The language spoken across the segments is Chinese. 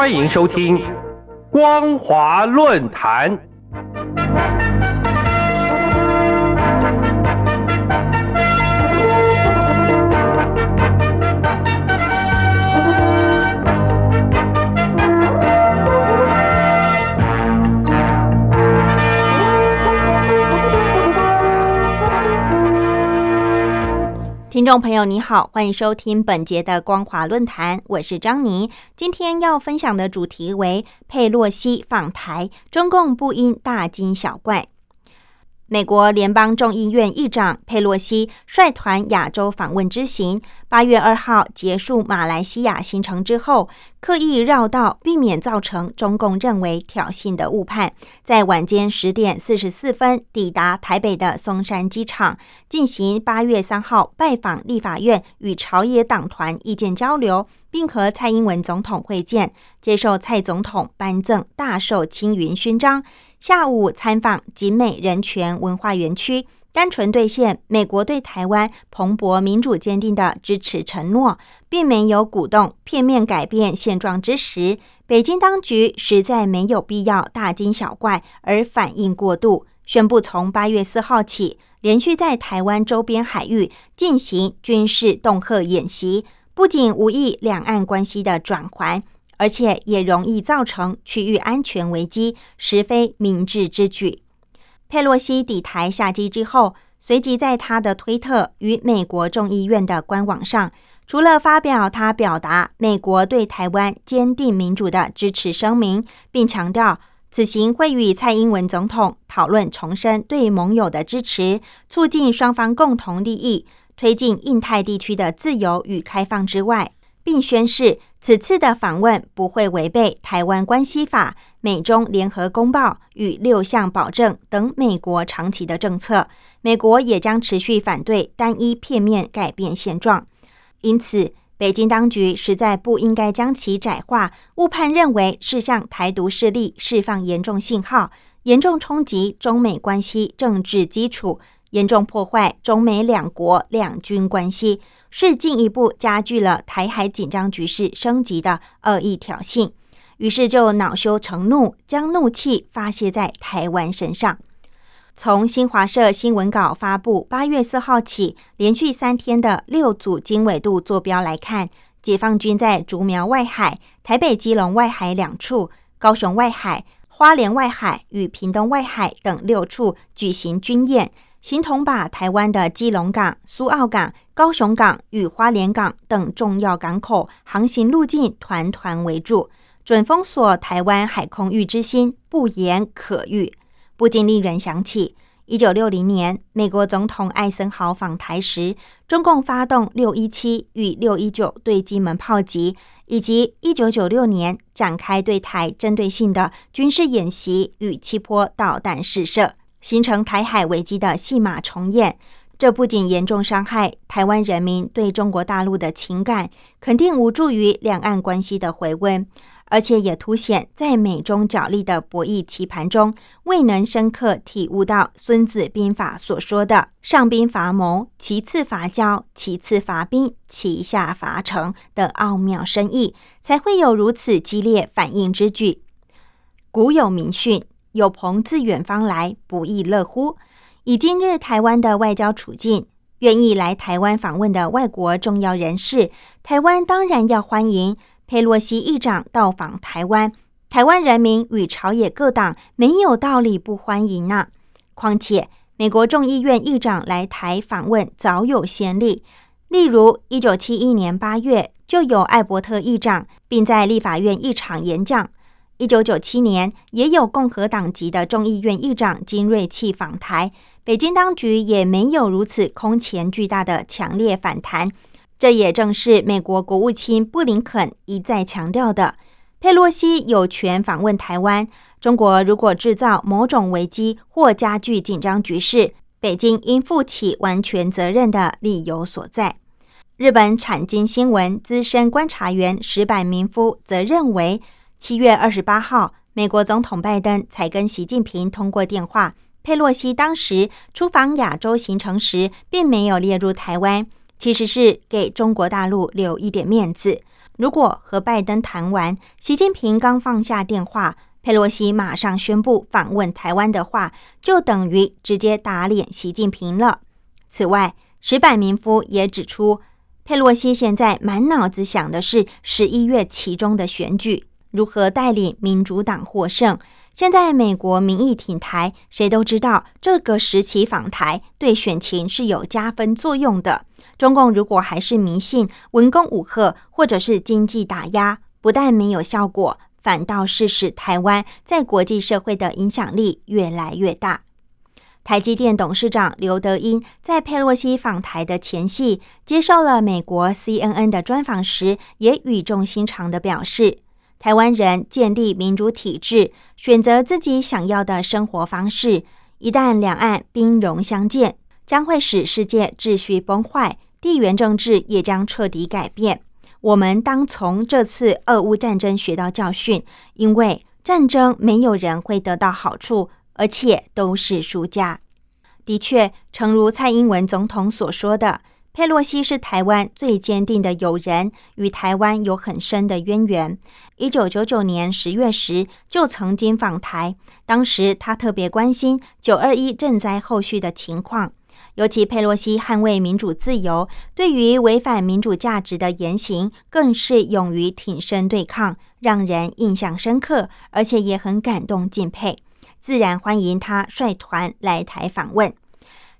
欢迎收听《光华论坛》。听众朋友，你好，欢迎收听本节的光华论坛，我是张妮。今天要分享的主题为佩洛西访台，中共不应大惊小怪。美国联邦众议院议长佩洛西率团亚洲访问之行，八月二号结束马来西亚行程之后，刻意绕道，避免造成中共认为挑衅的误判，在晚间十点四十四分抵达台北的松山机场，进行八月三号拜访立法院与朝野党团意见交流，并和蔡英文总统会见，接受蔡总统颁赠大寿青云勋章。下午参访景美人权文化园区，单纯兑现美国对台湾蓬勃民主坚定的支持承诺，并没有鼓动片面改变现状之时，北京当局实在没有必要大惊小怪而反应过度，宣布从八月四号起，连续在台湾周边海域进行军事恫吓演习，不仅无意两岸关系的转圜。而且也容易造成区域安全危机，实非明智之举。佩洛西抵台下机之后，随即在他的推特与美国众议院的官网上，除了发表他表达美国对台湾坚定民主的支持声明，并强调此行会与蔡英文总统讨论重申对盟友的支持，促进双方共同利益，推进印太地区的自由与开放之外，并宣示。此次的访问不会违背《台湾关系法》、美中联合公报与六项保证等美国长期的政策。美国也将持续反对单一片面改变现状。因此，北京当局实在不应该将其窄化、误判，认为是向台独势力释放严重信号，严重冲击中美关系政治基础，严重破坏中美两国两军关系。是进一步加剧了台海紧张局势升级的恶意挑衅，于是就恼羞成怒，将怒气发泄在台湾身上。从新华社新闻稿发布八月四号起，连续三天的六组经纬度坐标来看，解放军在竹苗外海、台北基隆外海两处、高雄外海、花莲外海与屏东外海等六处举行军演。形同把台湾的基隆港、苏澳港、高雄港与花莲港等重要港口航行路径团团围住，准封锁台湾海空域之心不言可喻。不禁令人想起一九六零年美国总统艾森豪访台时，中共发动六一七与六一九对金门炮击，以及一九九六年展开对台针对性的军事演习与七波导弹试射。形成台海危机的戏码重演，这不仅严重伤害台湾人民对中国大陆的情感，肯定无助于两岸关系的回温，而且也凸显在美中角力的博弈棋盘中，未能深刻体悟到《孙子兵法》所说的“上兵伐谋，其次伐交，其次伐兵，其下伐城”的奥妙深意，才会有如此激烈反应之举。古有名训。有朋自远方来，不亦乐乎？以今日台湾的外交处境，愿意来台湾访问的外国重要人士，台湾当然要欢迎佩洛西议长到访台湾。台湾人民与朝野各党没有道理不欢迎呐。况且，美国众议院议长来台访问早有先例，例如一九七一年八月就有艾伯特议长，并在立法院一场演讲。一九九七年，也有共和党籍的众议院议长金瑞气访台，北京当局也没有如此空前巨大的强烈反弹。这也正是美国国务卿布林肯一再强调的：佩洛西有权访问台湾。中国如果制造某种危机或加剧紧张局势，北京应负起完全责任的理由所在。日本产经新闻资深观察员石坂明夫则认为。七月二十八号，美国总统拜登才跟习近平通过电话。佩洛西当时出访亚洲行程时，并没有列入台湾，其实是给中国大陆留一点面子。如果和拜登谈完，习近平刚放下电话，佩洛西马上宣布访问台湾的话，就等于直接打脸习近平了。此外，石柏民夫也指出，佩洛西现在满脑子想的是十一月其中的选举，如何带领民主党获胜。现在美国民意挺台，谁都知道这个时期访台对选情是有加分作用的。中共如果还是迷信文攻武赫或者是经济打压，不但没有效果，反倒是使台湾在国际社会的影响力越来越大。台积电董事长刘德英在佩洛西访台的前夕，接受了美国 CNN 的专访时，也语重心长的表示。台湾人建立民主体制，选择自己想要的生活方式。一旦两岸兵戎相见，将会使世界秩序崩坏，地缘政治也将彻底改变。我们当从这次俄乌战争学到教训，因为战争没有人会得到好处，而且都是输家。的确，诚如蔡英文总统所说的。佩洛西是台湾最坚定的友人，与台湾有很深的渊源。一九九九年十月时就曾经访台，当时他特别关心九二一赈灾后续的情况，尤其佩洛西捍卫民主自由，对于违反民主价值的言行，更是勇于挺身对抗，让人印象深刻，而且也很感动敬佩。自然欢迎他率团来台访问。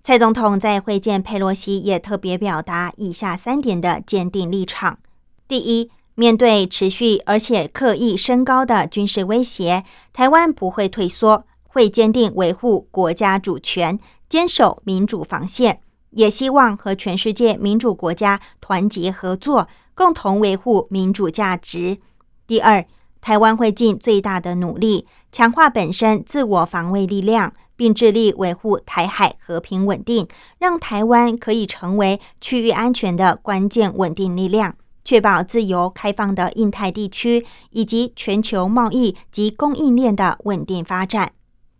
蔡总统在会见佩洛西，也特别表达以下三点的坚定立场：第一，面对持续而且刻意升高的军事威胁，台湾不会退缩，会坚定维护国家主权，坚守民主防线，也希望和全世界民主国家团结合作，共同维护民主价值。第二，台湾会尽最大的努力，强化本身自我防卫力量。并致力维护台海和平稳定，让台湾可以成为区域安全的关键稳定力量，确保自由开放的印太地区以及全球贸易及供应链的稳定发展。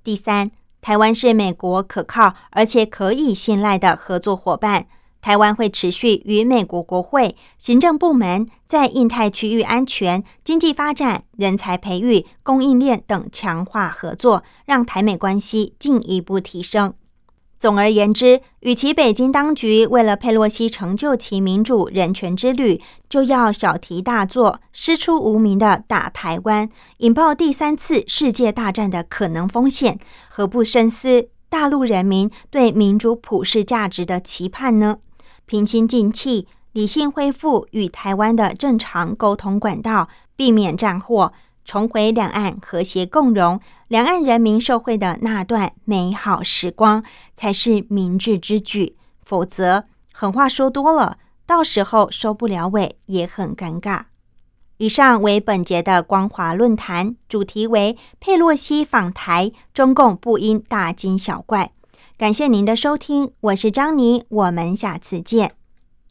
第三，台湾是美国可靠而且可以信赖的合作伙伴。台湾会持续与美国国会、行政部门在印太区域安全、经济发展、人才培育、供应链等强化合作，让台美关系进一步提升。总而言之，与其北京当局为了佩洛西成就其民主人权之旅，就要小题大做、师出无名的打台湾，引爆第三次世界大战的可能风险，何不深思大陆人民对民主普世价值的期盼呢？平心静气，理性恢复与台湾的正常沟通管道，避免战祸，重回两岸和谐共荣、两岸人民社会的那段美好时光，才是明智之举。否则，狠话说多了，到时候收不了尾，也很尴尬。以上为本节的光华论坛，主题为佩洛西访台，中共不应大惊小怪。感谢您的收听，我是张妮，我们下次见。